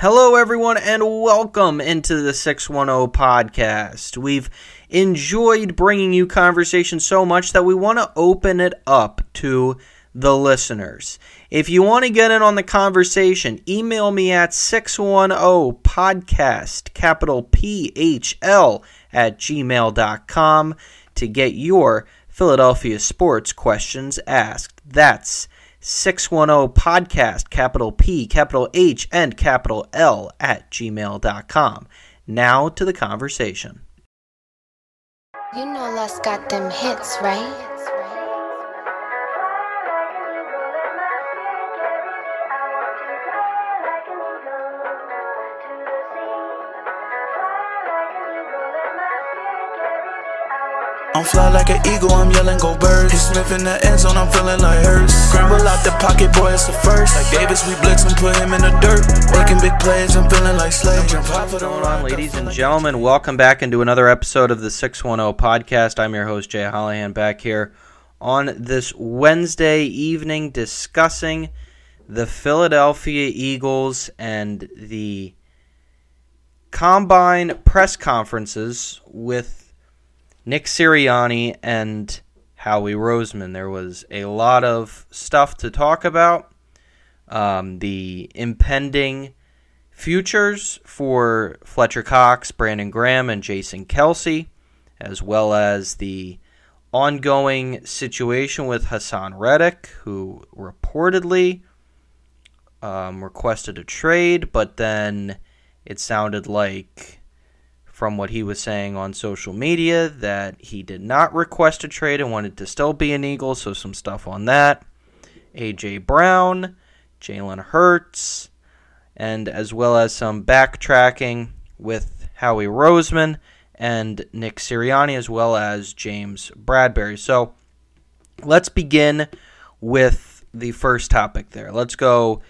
Hello, everyone, and welcome into the 610 podcast. We've enjoyed bringing you conversation so much that we want to open it up to the listeners. If you want to get in on the conversation, email me at 610podcast, capital P H L, at gmail.com to get your Philadelphia sports questions asked. That's 610 podcast, capital P, capital H, and capital L at gmail.com. Now to the conversation. You know Les got them hits, right? I'm fly like an eagle, I'm yelling go birds. He's Smith in the end zone, I'm feeling like hers. Scramble out the pocket, boy, it's the first. Like Davis, we blitz and put him in the dirt. Making big plays, I'm feeling like Slade. For going on, ladies and gentlemen? Welcome back into another episode of the 610 podcast. I'm your host, Jay Hollihan, back here on this Wednesday evening discussing the Philadelphia Eagles and the combine press conferences with Nick Sirianni and Howie Roseman. There was a lot of stuff to talk about. Um, the impending futures for Fletcher Cox, Brandon Graham, and Jason Kelce, as well as the ongoing situation with Haason Reddick, who reportedly um, requested a trade, but then it sounded like from what he was saying on social media that he did not request a trade and wanted to still be an Eagle, so some stuff on that. AJ Brown, Jalen Hurts, and as well as some backtracking with Howie Roseman and Nick Sirianni, as well as James Bradberry. So let's begin with the first topic there. Let's go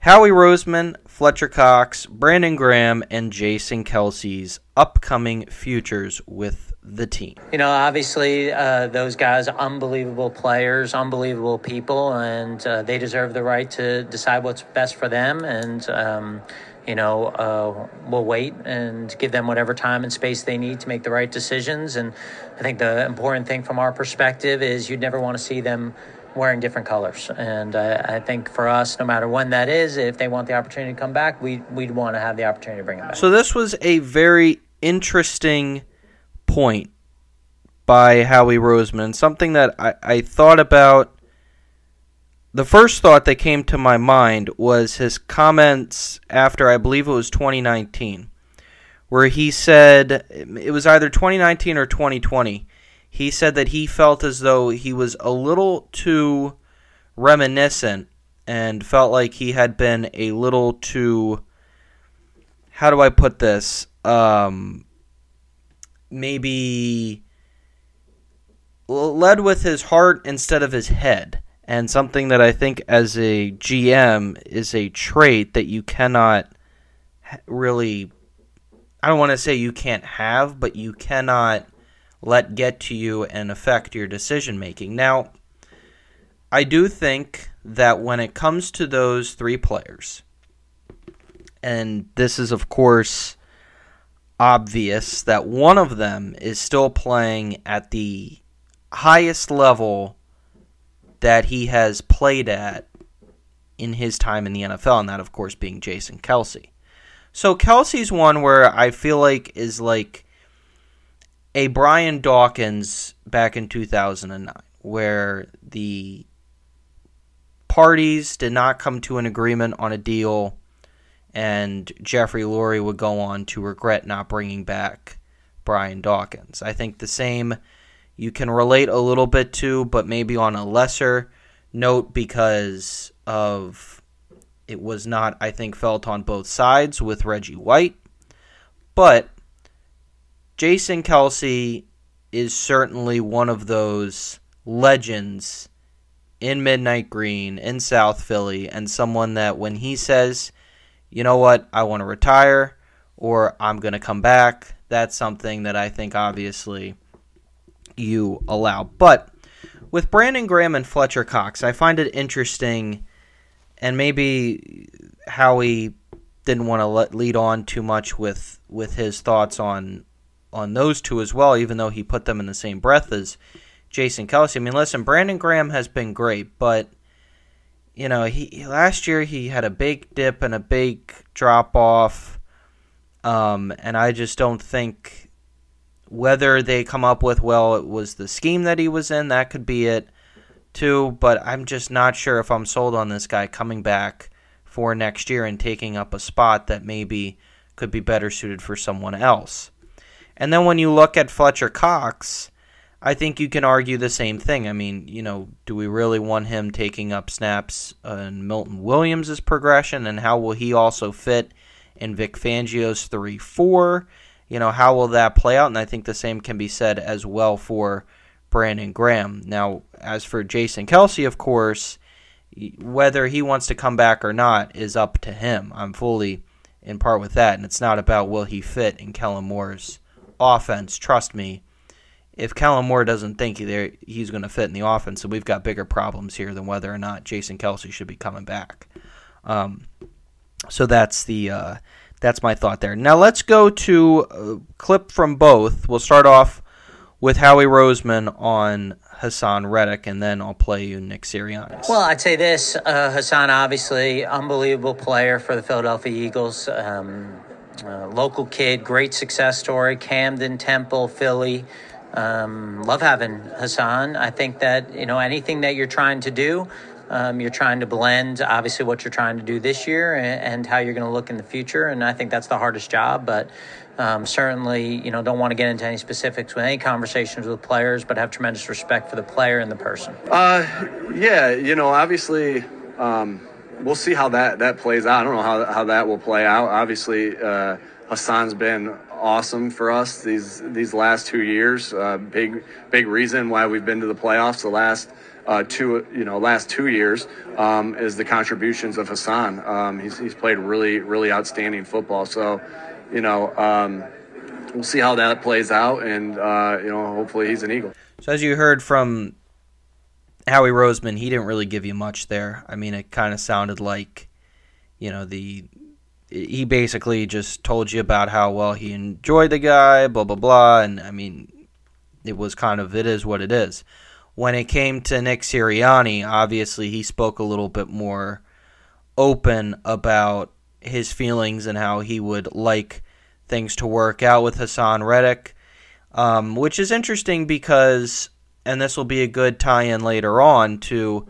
Howie Roseman, Fletcher Cox, Brandon Graham, and Jason Kelce's upcoming futures with the team. You know, obviously, uh, those guys unbelievable players, unbelievable people, and uh, they deserve the right to decide what's best for them. And, um, you know, uh, we'll wait and give them whatever time and space they need to make the right decisions. And I think the important thing from our perspective is you'd never want to see them wearing different colors. And uh, I think for us, no matter when that is, if they want the opportunity to come back, we, we'd want to have the opportunity to bring them back. So this was a very interesting point by Howie Roseman, something that I, I thought about. The first thought that came to my mind was his comments after, I believe it was 2019, where he said, it was either 2019 or 2020 he said that he felt as though he was a little too reminiscent and felt like he had been a little too how do I put this? Um, maybe led with his heart instead of his head. And something that I think as a GM is a trait that you cannot really I don't want to say you can't have, but you cannot let get to you and affect your decision making. Now, I do think that when it comes to those three players, and this is, of course, obvious that one of them is still playing at the highest level that he has played at in his time in the NFL, and that, of course, being Jason Kelce. So Kelce's one where I feel like is like a Brian Dawkins back in 2009, where the parties did not come to an agreement on a deal, and Jeffrey Lurie would go on to regret not bringing back Brian Dawkins. I think the same you can relate a little bit to, but maybe on a lesser note because of it was not, I think, felt on both sides with Reggie White. But Jason Kelce is certainly one of those legends in Midnight Green in South Philly and someone that when he says, you know what, I want to retire or I'm going to come back, that's something that I think obviously you allow. But with Brandon Graham and Fletcher Cox, I find it interesting and maybe Howie didn't want to lead on too much with with his thoughts on on those two as well, even though he put them in the same breath as Jason Kelce. I mean, listen, Brandon Graham has been great, but you know, he last year he had a big dip and a big drop off, um, and I just don't think whether they come up with well, it was the scheme that he was in. That could be it too, but I'm just not sure if I'm sold on this guy coming back for next year and taking up a spot that maybe could be better suited for someone else. And then when you look at Fletcher Cox, I think you can argue the same thing. I mean, you know, do we really want him taking up snaps in Milton Williams' progression, and how will he also fit in Vic Fangio's 3 4? You know, how will that play out? And I think the same can be said as well for Brandon Graham. Now, as for Jason Kelce, of course, whether he wants to come back or not is up to him. I'm fully in part with that, and it's not about will he fit in Kellen Moore's offense. Trust me if Kellen Moore doesn't think he's going to fit in the offense, so we've got bigger problems here than whether or not Jason Kelce should be coming back. Um, so that's the uh, that's my thought there. Now let's go to a clip from both. We'll start off with Howie Roseman on Haason Reddick, and then I'll play you Nick Sirianni. Well, I'd say this: uh, Haason, obviously, unbelievable player for the Philadelphia Eagles. Um, uh, local kid, great success story. Camden, Temple, Philly. Um, love having Haason. I think that you know anything that you're trying to do, um, you're trying to blend obviously what you're trying to do this year and, and how you're going to look in the future. And I think that's the hardest job. But um, certainly, you know, don't want to get into any specifics with any conversations with players, but have tremendous respect for the player and the person. Uh, yeah, you know, obviously. Um, we'll see how that, that plays out. I don't know how, how that will play out. Obviously, uh, Haason's been awesome for us these these last two years. Uh, big big reason why we've been to the playoffs the last uh, two you know last two years um, is the contributions of Haason. Um, he's he's played really really outstanding football. So you know um, we'll see how that plays out, and uh, you know hopefully he's an Eagle. So as you heard from Howie Roseman, he didn't really give you much there. I mean, it kind of sounded like you know the he basically just told you about how well he enjoyed the guy, blah blah blah, and I mean, it was kind of it is what it is. When it came to Nick Sirianni, obviously he spoke a little bit more open about his feelings and how he would like things to work out with Haason Reddick, um, which is interesting because, and this will be a good tie-in later on to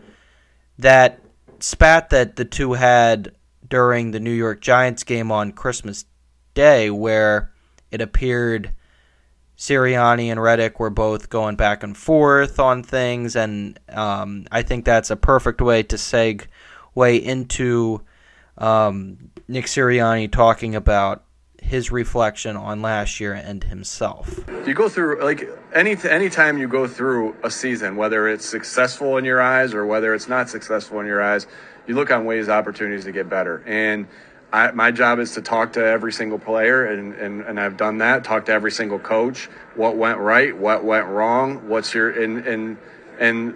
that spat that the two had during the New York Giants game on Christmas Day, where it appeared Sirianni and Reddick were both going back and forth on things, and um, I think that's a perfect way to segue into um, Nick Sirianni talking about his reflection on last year and himself. You go through like any anytime you go through a season, whether it's successful in your eyes or whether it's not successful in your eyes, you look on ways, opportunities to get better. And I, my job is to talk to every single player, and, and, and I've done that. Talk to every single coach. What went right? What went wrong? What's your and and and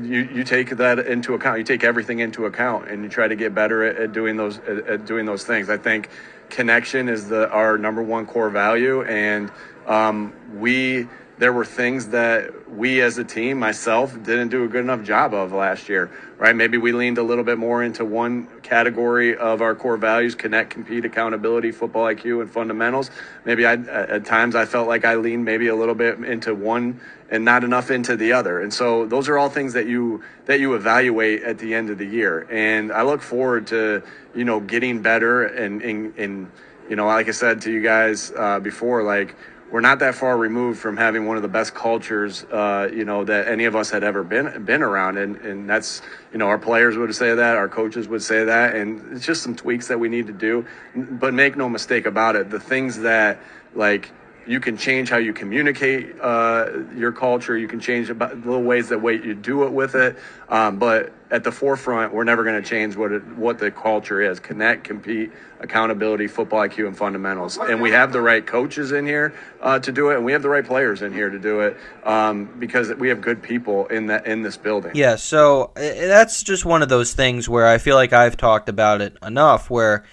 you, you take that into account. You take everything into account, and you try to get better at, at doing those at, at, doing those things. I think connection is the our number one core value, and um, we there were things that we as a team, myself, didn't do a good enough job of last year, right? Maybe we leaned a little bit more into one category of our core values connect, compete, accountability, football IQ, and fundamentals. Maybe I, at times I felt like I leaned maybe a little bit into one and not enough into the other. And so those are all things that you that you evaluate at the end of the year. And I look forward to, you know, getting better and, and, and you know, like I said to you guys uh, before, like we're not that far removed from having one of the best cultures, uh, you know, that any of us had ever been been around, and and that's you know our players would say that, our coaches would say that, and it's just some tweaks that we need to do. But make no mistake about it, the things that like you can change how you communicate uh, your culture. You can change about little ways that way you do it with it. Um, but at the forefront, we're never going to change what it, what the culture is: connect, compete, accountability, football IQ, and fundamentals. And we have the right coaches in here uh, to do it, and we have the right players in here to do it um, because we have good people in that in this building. Yeah. So that's just one of those things where I feel like I've talked about it enough where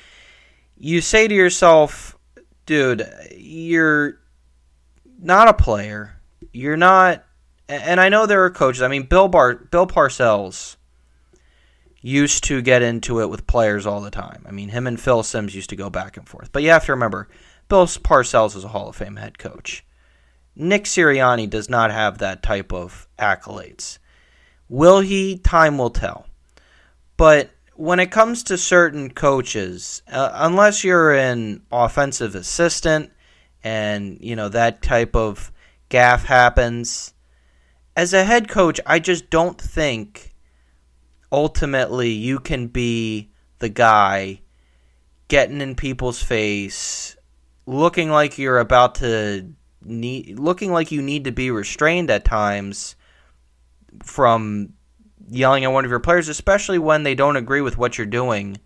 you say to yourself, dude, you're not a player. You're not and I know there are coaches. I mean, Bill Bar Bill Parcells used to get into it with players all the time. I mean, him and Phil Simms used to go back and forth. But you have to remember, Bill Parcells is a Hall of Fame head coach. Nick Sirianni does not have that type of accolades. Will he? Time will tell. But when it comes to certain coaches, uh, unless you're an offensive assistant and, you know, that type of gaff happens, as a head coach, I just don't think ultimately you can be the guy getting in people's face, looking like you're about to need, looking like you need to be restrained at times from yelling at one of your players, especially when they don't agree with what you're doing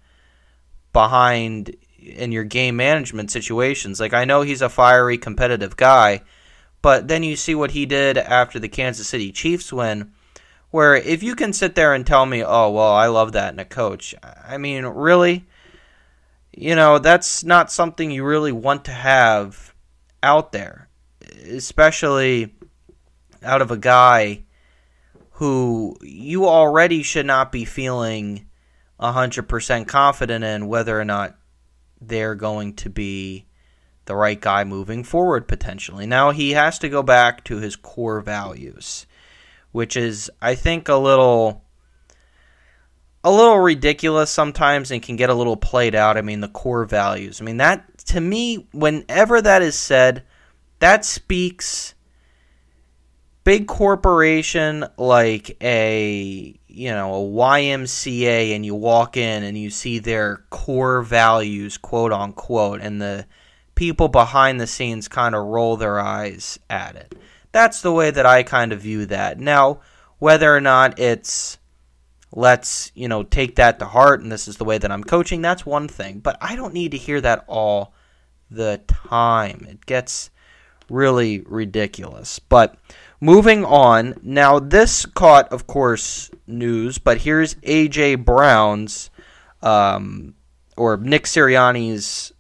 behind in your game management situations. Like I know he's a fiery, competitive guy, but then you see what he did after the Kansas City Chiefs win where if you can sit there and tell me, oh, well, I love that in a coach, I mean, really? You know, that's not something you really want to have out there, especially out of a guy who you already should not be feeling 100% confident in whether or not they're going to be the right guy moving forward potentially. Now he has to go back to his core values which is I think a little a little ridiculous sometimes and can get a little played out. I mean, the core values. I mean, that to me, whenever that is said, that speaks big corporation like a you know a YMCA and you walk in and you see their core values quote unquote and the people behind the scenes kind of roll their eyes at it that's the way that I kind of view that. Now, whether or not it's let's, you know, take that to heart and this is the way that I'm coaching, that's one thing. But I don't need to hear that all the time. It gets really ridiculous. But moving on, now this caught, of course, news, but here's AJ Brown's um, or Nick Sirianni's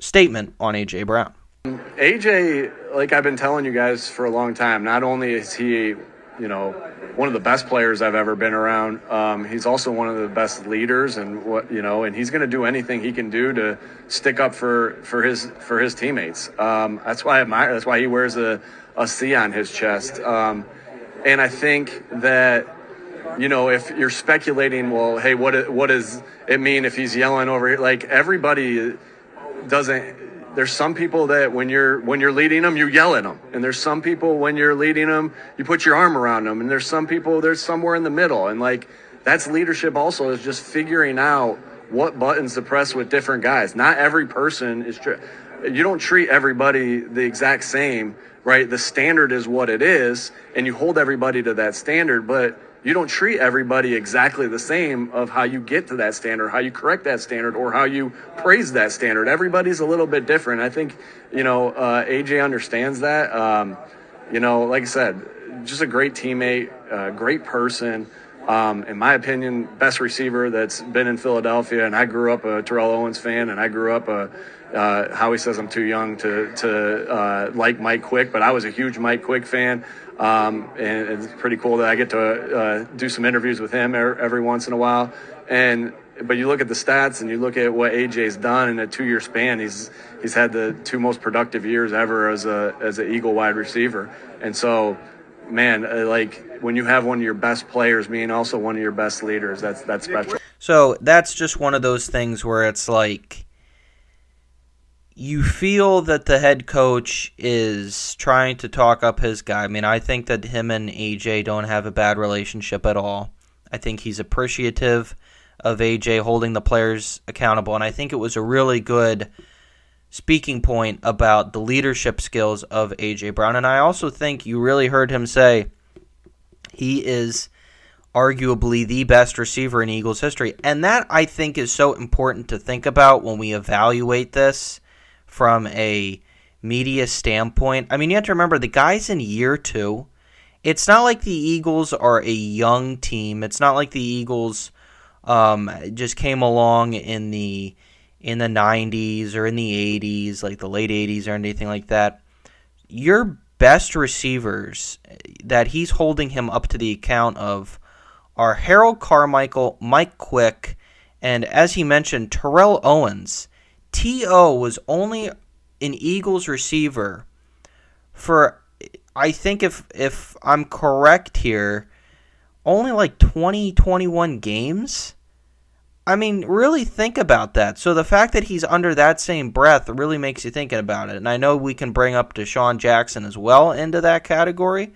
statement on AJ Brown. AJ, like I've been telling you guys for a long time, not only is he, you know, one of the best players I've ever been around, um, he's also one of the best leaders, and what you know, and he's going to do anything he can do to stick up for for his for his teammates. Um, that's why I admire. That's why he wears a a C on his chest. Um, and I think that you know, if you're speculating, well, hey, what what does it mean if he's yelling over here? Like everybody doesn't there's some people that when you're when you're leading them you yell at them and there's some people when you're leading them you put your arm around them and there's some people there's somewhere in the middle and like that's leadership also is just figuring out what buttons to press with different guys not every person is tr- you don't treat everybody the exact same right the standard is what it is and you hold everybody to that standard but you don't treat everybody exactly the same of how you get to that standard, how you correct that standard, or how you praise that standard. Everybody's a little bit different. I think, you know, uh, AJ understands that. Um, you know, like I said, just a great teammate, uh, great person. Um, in my opinion, best receiver that's been in Philadelphia. And I grew up a Terrell Owens fan, and I grew up a uh, Howie says I'm too young to to uh, like Mike Quick, but I was a huge Mike Quick fan. Um, and it's pretty cool that I get to uh, do some interviews with him every once in a while. And but you look at the stats and you look at what AJ's done in a two-year span. He's he's had the two most productive years ever as a as an Eagle wide receiver. And so, man, uh, like when you have one of your best players being also one of your best leaders, that's that's special. So that's just one of those things where it's like you feel that the head coach is trying to talk up his guy. I mean, I think that him and AJ don't have a bad relationship at all. I think he's appreciative of AJ holding the players accountable, and I think it was a really good speaking point about the leadership skills of AJ Brown. And I also think you really heard him say he is arguably the best receiver in Eagles history. And that I think is so important to think about when we evaluate this from a media standpoint. I mean, you have to remember the guy's in year two. It's not like the Eagles are a young team. It's not like the Eagles um, just came along in the in the 90s or in the 80s, like the late 80s or anything like that, your best receivers that he's holding him up to the account of are Harold Carmichael, Mike Quick, and as he mentioned, Terrell Owens. T.O. was only an Eagles receiver for I think if if I'm correct here, only like 20 21 games. I mean, really think about that. So the fact that he's under that same breath really makes you thinking about it. And I know we can bring up DeSean Jackson as well into that category.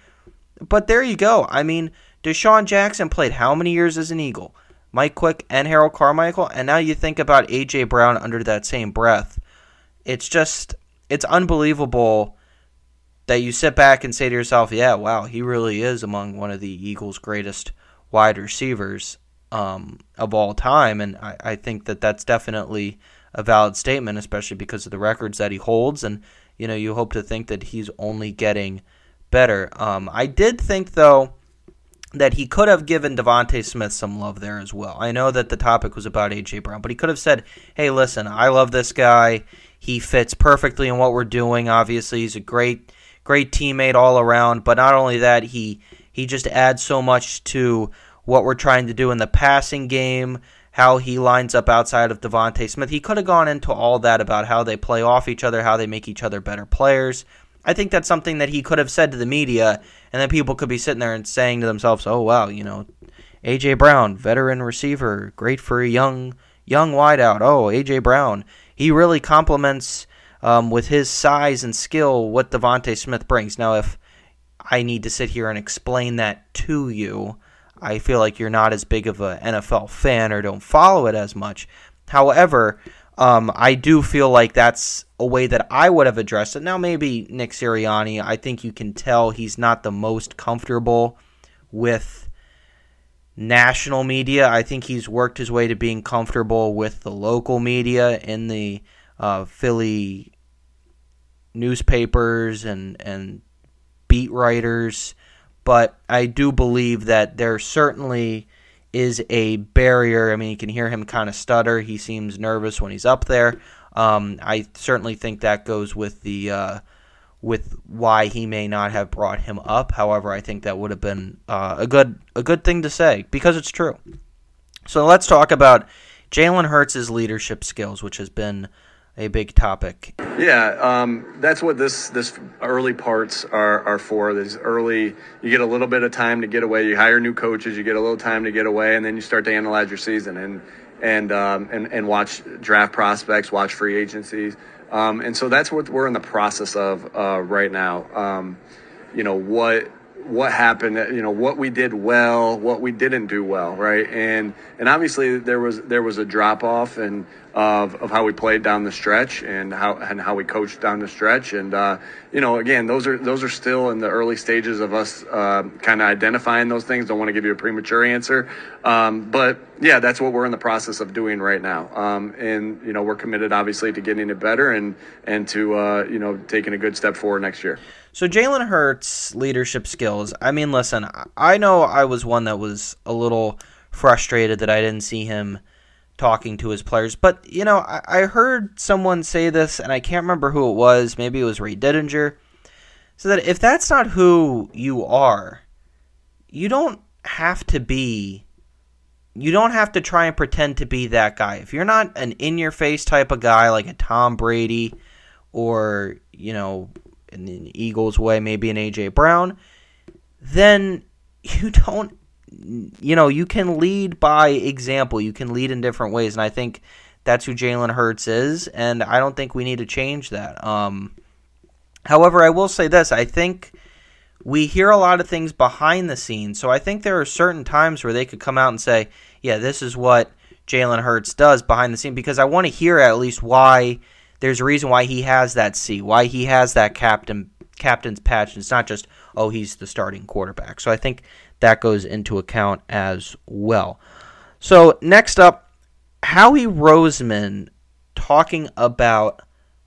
But there you go. I mean, DeSean Jackson played how many years as an Eagle? Mike Quick and Harold Carmichael, and now you think about AJ Brown under that same breath. It's just it's unbelievable that you sit back and say to yourself, "Yeah, wow, he really is among one of the Eagles' greatest wide receivers um, of all time." And I, I think that that's definitely a valid statement, especially because of the records that he holds. And you know, you hope to think that he's only getting better. Um, I did think though that he could have given DeVonta Smith some love there as well. I know that the topic was about AJ Brown, but he could have said, "Hey, listen, I love this guy. He fits perfectly in what we're doing. Obviously, he's a great great teammate all around. But not only that, he he just adds so much to what we're trying to do in the passing game. How he lines up outside of DeVonta Smith. He could have gone into all that about how they play off each other, how they make each other better players. I think that's something that he could have said to the media, and then people could be sitting there and saying to themselves, "Oh wow, you know, AJ Brown, veteran receiver, great for a young young wideout. Oh, AJ Brown, he really complements um, with his size and skill what DeVonta Smith brings. Now, if I need to sit here and explain that to you, I feel like you're not as big of an NFL fan or don't follow it as much. However, um, I do feel like that's a way that I would have addressed it. Now, maybe Nick Sirianni, I think you can tell he's not the most comfortable with national media. I think he's worked his way to being comfortable with the local media in the uh, Philly newspapers and and beat writers, but I do believe that there certainly is a barrier. I mean, you can hear him kind of stutter. He seems nervous when he's up there. Um, I certainly think that goes with the uh, with why he may not have brought him up. However, I think that would have been uh, a good a good thing to say because it's true. So let's talk about Jalen Hurts' leadership skills, which has been a big topic. Yeah, um, that's what this this early parts are, are for. This early, you get a little bit of time to get away. You hire new coaches, you get a little time to get away, and then you start to analyze your season and and um, and, and watch draft prospects, watch free agencies, um, and so that's what we're in the process of uh, right now. Um, you know what what happened, you know, what we did well, what we didn't do well, right? And and obviously there was there was a drop off and of, of how we played down the stretch and how and how we coached down the stretch. And uh, you know, again, those are those are still in the early stages of us uh, kind of identifying those things. Don't want to give you a premature answer, um, but yeah, that's what we're in the process of doing right now. Um, and you know, we're committed obviously to getting it better and and to uh, you know taking a good step forward next year. So Jalen Hurts' leadership skills. I mean, listen, I know I was one that was a little frustrated that I didn't see him talking to his players, but you know, I, I heard someone say this, and I can't remember who it was. Maybe it was Ray Didinger. So that if that's not who you are, you don't have to be. You don't have to try and pretend to be that guy. If you're not an in-your-face type of guy like a Tom Brady, or you know in the Eagles' way, maybe an AJ Brown, then you don't, you know, you can lead by example. You can lead in different ways, and I think that's who Jalen Hurts is, and I don't think we need to change that. Um, however, I will say this: I think we hear a lot of things behind the scenes, so I think there are certain times where they could come out and say, "Yeah, this is what." Jalen Hurts does behind the scene because I want to hear at least why there's a reason why he has that C, why he has that captain captain's patch. And It's not just oh he's the starting quarterback. So I think that goes into account as well. So next up, Howie Roseman talking about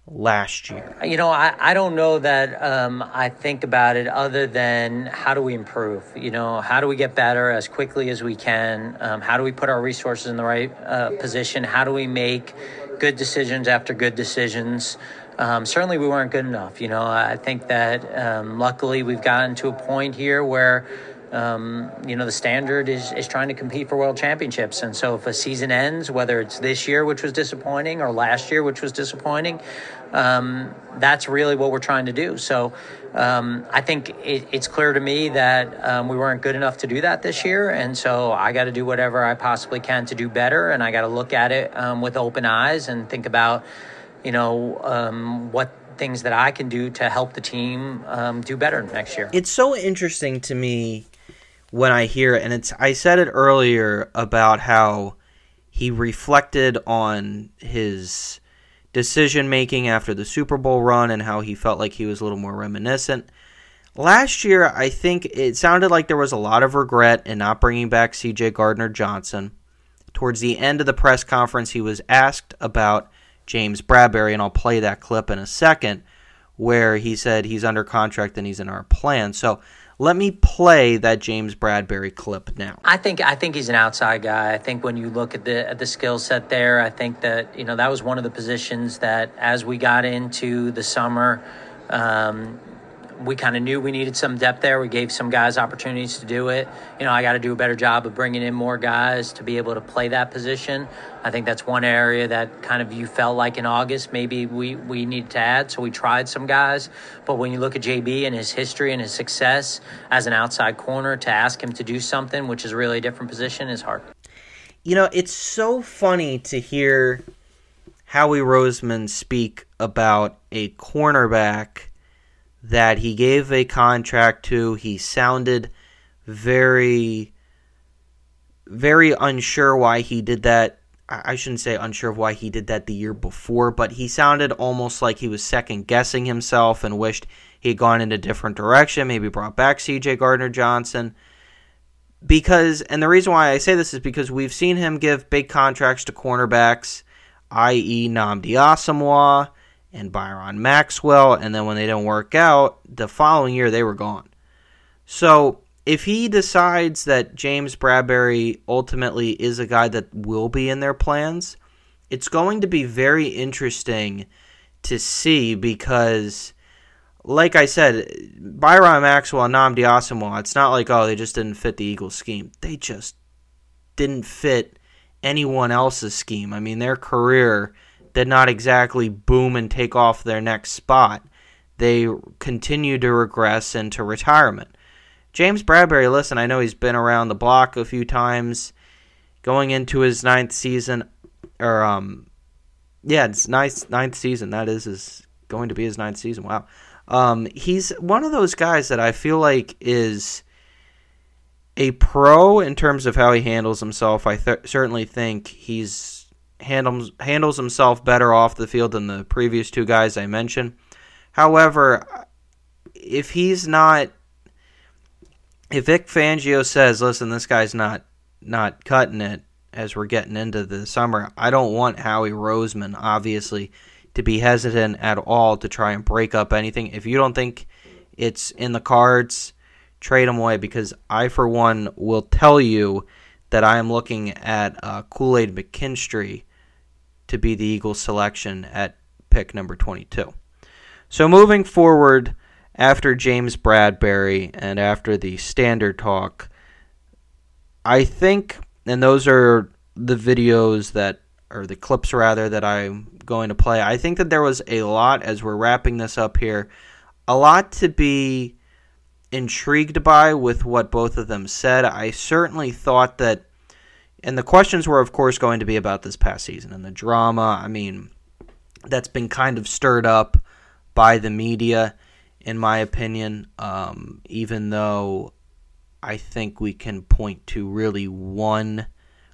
last year? You know, I, I don't know that um, I think about it other than how do we improve? You know, how do we get better as quickly as we can? Um, how do we put our resources in the right uh, position? How do we make good decisions after good decisions. Um, certainly, we weren't good enough. You know, I think that um, luckily we've gotten to a point here where um, you know, the standard is, is trying to compete for world championships. And so if a season ends, whether it's this year, which was disappointing, or last year, which was disappointing, um, that's really what we're trying to do. So um, I think it, it's clear to me that um, we weren't good enough to do that this year. And so I got to do whatever I possibly can to do better. And I got to look at it um, with open eyes and think about, you know, um, what things that I can do to help the team um, do better next year. It's so interesting to me when I hear it, and it's I said it earlier about how he reflected on his decision making after the Super Bowl run and how he felt like he was a little more reminiscent. Last year, I think it sounded like there was a lot of regret in not bringing back CJ Gardner Johnson. Towards the end of the press conference, he was asked about James Bradberry, and I'll play that clip in a second, where he said he's under contract and he's in our plan. So let me play that James Bradberry clip now. I think I think he's an outside guy. I think when you look at the at the skill set there, I think that you know that was one of the positions that as we got into the summer, um, we kind of knew we needed some depth there. We gave some guys opportunities to do it. You know, I got to do a better job of bringing in more guys to be able to play that position. I think that's one area that kind of you felt like in August maybe we, we needed to add. So we tried some guys. But when you look at JB and his history and his success as an outside corner, to ask him to do something, which is really a different position, is hard. You know, it's so funny to hear Howie Roseman speak about a cornerback that he gave a contract to. He sounded very, very unsure why he did that. I shouldn't say unsure of why he did that the year before, but he sounded almost like he was second guessing himself and wished he had gone in a different direction, maybe brought back CJ Gardner Johnson. Because, and the reason why I say this is because we've seen him give big contracts to cornerbacks, i.e., Nnamdi Asomugha and Byron Maxwell, and then when they didn't work out, the following year they were gone. So if he decides that James Bradberry ultimately is a guy that will be in their plans, it's going to be very interesting to see because, like I said, Byron Maxwell and Nnamdi Asomugha, it's not like, oh, they just didn't fit the Eagles scheme. They just didn't fit anyone else's scheme. I mean, their career did not exactly boom and take off their next spot. They continue to regress into retirement. James Bradberry, listen, I know he's been around the block a few times, going into his ninth season, or um, yeah, it's ninth ninth season. That is is going to be his ninth season. Wow, um, he's one of those guys that I feel like is a pro in terms of how he handles himself. I th- certainly think he's handles handles himself better off the field than the previous two guys I mentioned. However, if he's not if Vic Fangio says, "Listen, this guy's not not cutting it as we're getting into the summer," I don't want Howie Roseman obviously to be hesitant at all to try and break up anything. If you don't think it's in the cards, trade him away because I, for one, will tell you that I am looking at uh, Kool Aid McKinstry to be the Eagles selection at pick number 22. So moving forward after James Bradberry and after the standard talk, I think, and those are the videos that, or the clips rather, that I'm going to play. I think that there was a lot, as we're wrapping this up here, a lot to be intrigued by with what both of them said. I certainly thought that and the questions were, of course, going to be about this past season and the drama. I mean, that's been kind of stirred up by the media, in my opinion, um, even though I think we can point to really one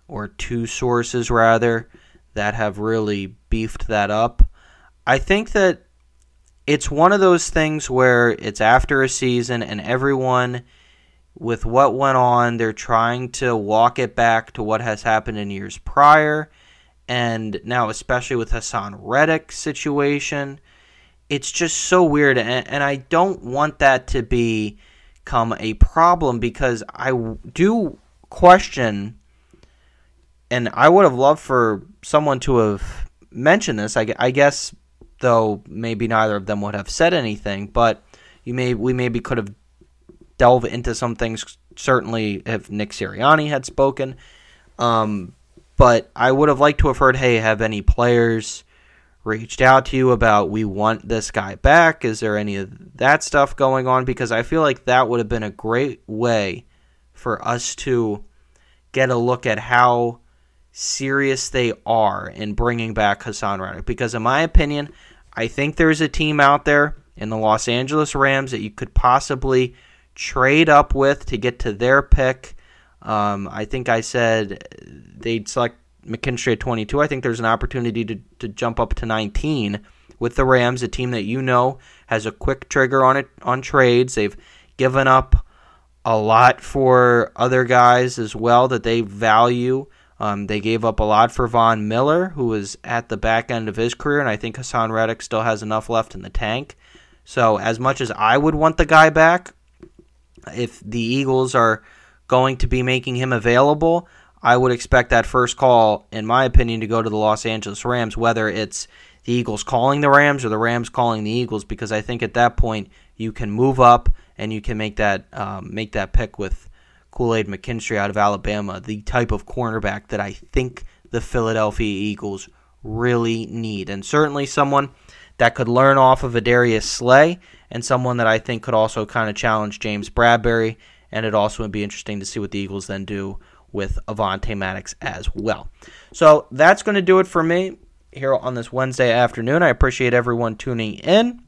or two sources, rather, that have really beefed that up. I think that it's one of those things where it's after a season and everyone with what went on. They're trying to walk it back to what has happened in years prior. And now, especially with Haason Reddick's situation, it's just so weird. And, and I don't want that to become a problem because I do question, and I would have loved for someone to have mentioned this. I, I guess though maybe neither of them would have said anything, but you may we maybe could have delved into some things. Certainly, if Nick Sirianni had spoken, um, but I would have liked to have heard, hey, have any players reached out to you about we want this guy back? Is there any of that stuff going on? Because I feel like that would have been a great way for us to get a look at how serious they are in bringing back Haason Reddick. Because in my opinion, I think there's a team out there in the Los Angeles Rams that you could possibly trade up with to get to their pick. Um, I think I said they'd select McKinstry at 22. I think there's an opportunity to, to jump up to 19 with the Rams, a team that you know has a quick trigger on it on trades. They've given up a lot for other guys as well that they value. Um, they gave up a lot for Von Miller, who was at the back end of his career, and I think Haason Reddick still has enough left in the tank. So, as much as I would want the guy back, if the Eagles are going to be making him available, I would expect that first call, in my opinion, to go to the Los Angeles Rams, whether it's the Eagles calling the Rams or the Rams calling the Eagles, because I think at that point you can move up and you can make that um, make that pick with Kool Aid McKinstry out of Alabama, the type of cornerback that I think the Philadelphia Eagles really need, and certainly someone that could learn off of Darius Slay, and someone that I think could also kind of challenge James Bradberry, and it also would be interesting to see what the Eagles then do with Avonte Maddox as well. So that's going to do it for me here on this Wednesday afternoon. I appreciate everyone tuning in.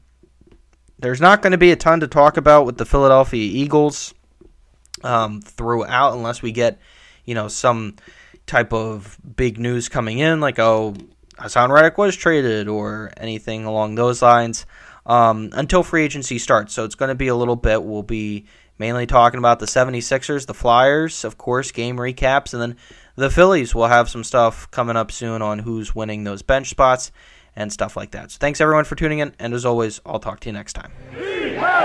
There's not going to be a ton to talk about with the Philadelphia Eagles um, throughout, unless we get, you know, some type of big news coming in, like oh, Haason Reddick was traded or anything along those lines, um, until free agency starts. So it's going to be a little bit. We'll be mainly talking about the 76ers, the Flyers, of course, game recaps, and then the Phillies will have some stuff coming up soon on who's winning those bench spots and stuff like that. So thanks everyone for tuning in, and as always, I'll talk to you next time. E-A-G-L-E-S-E-O!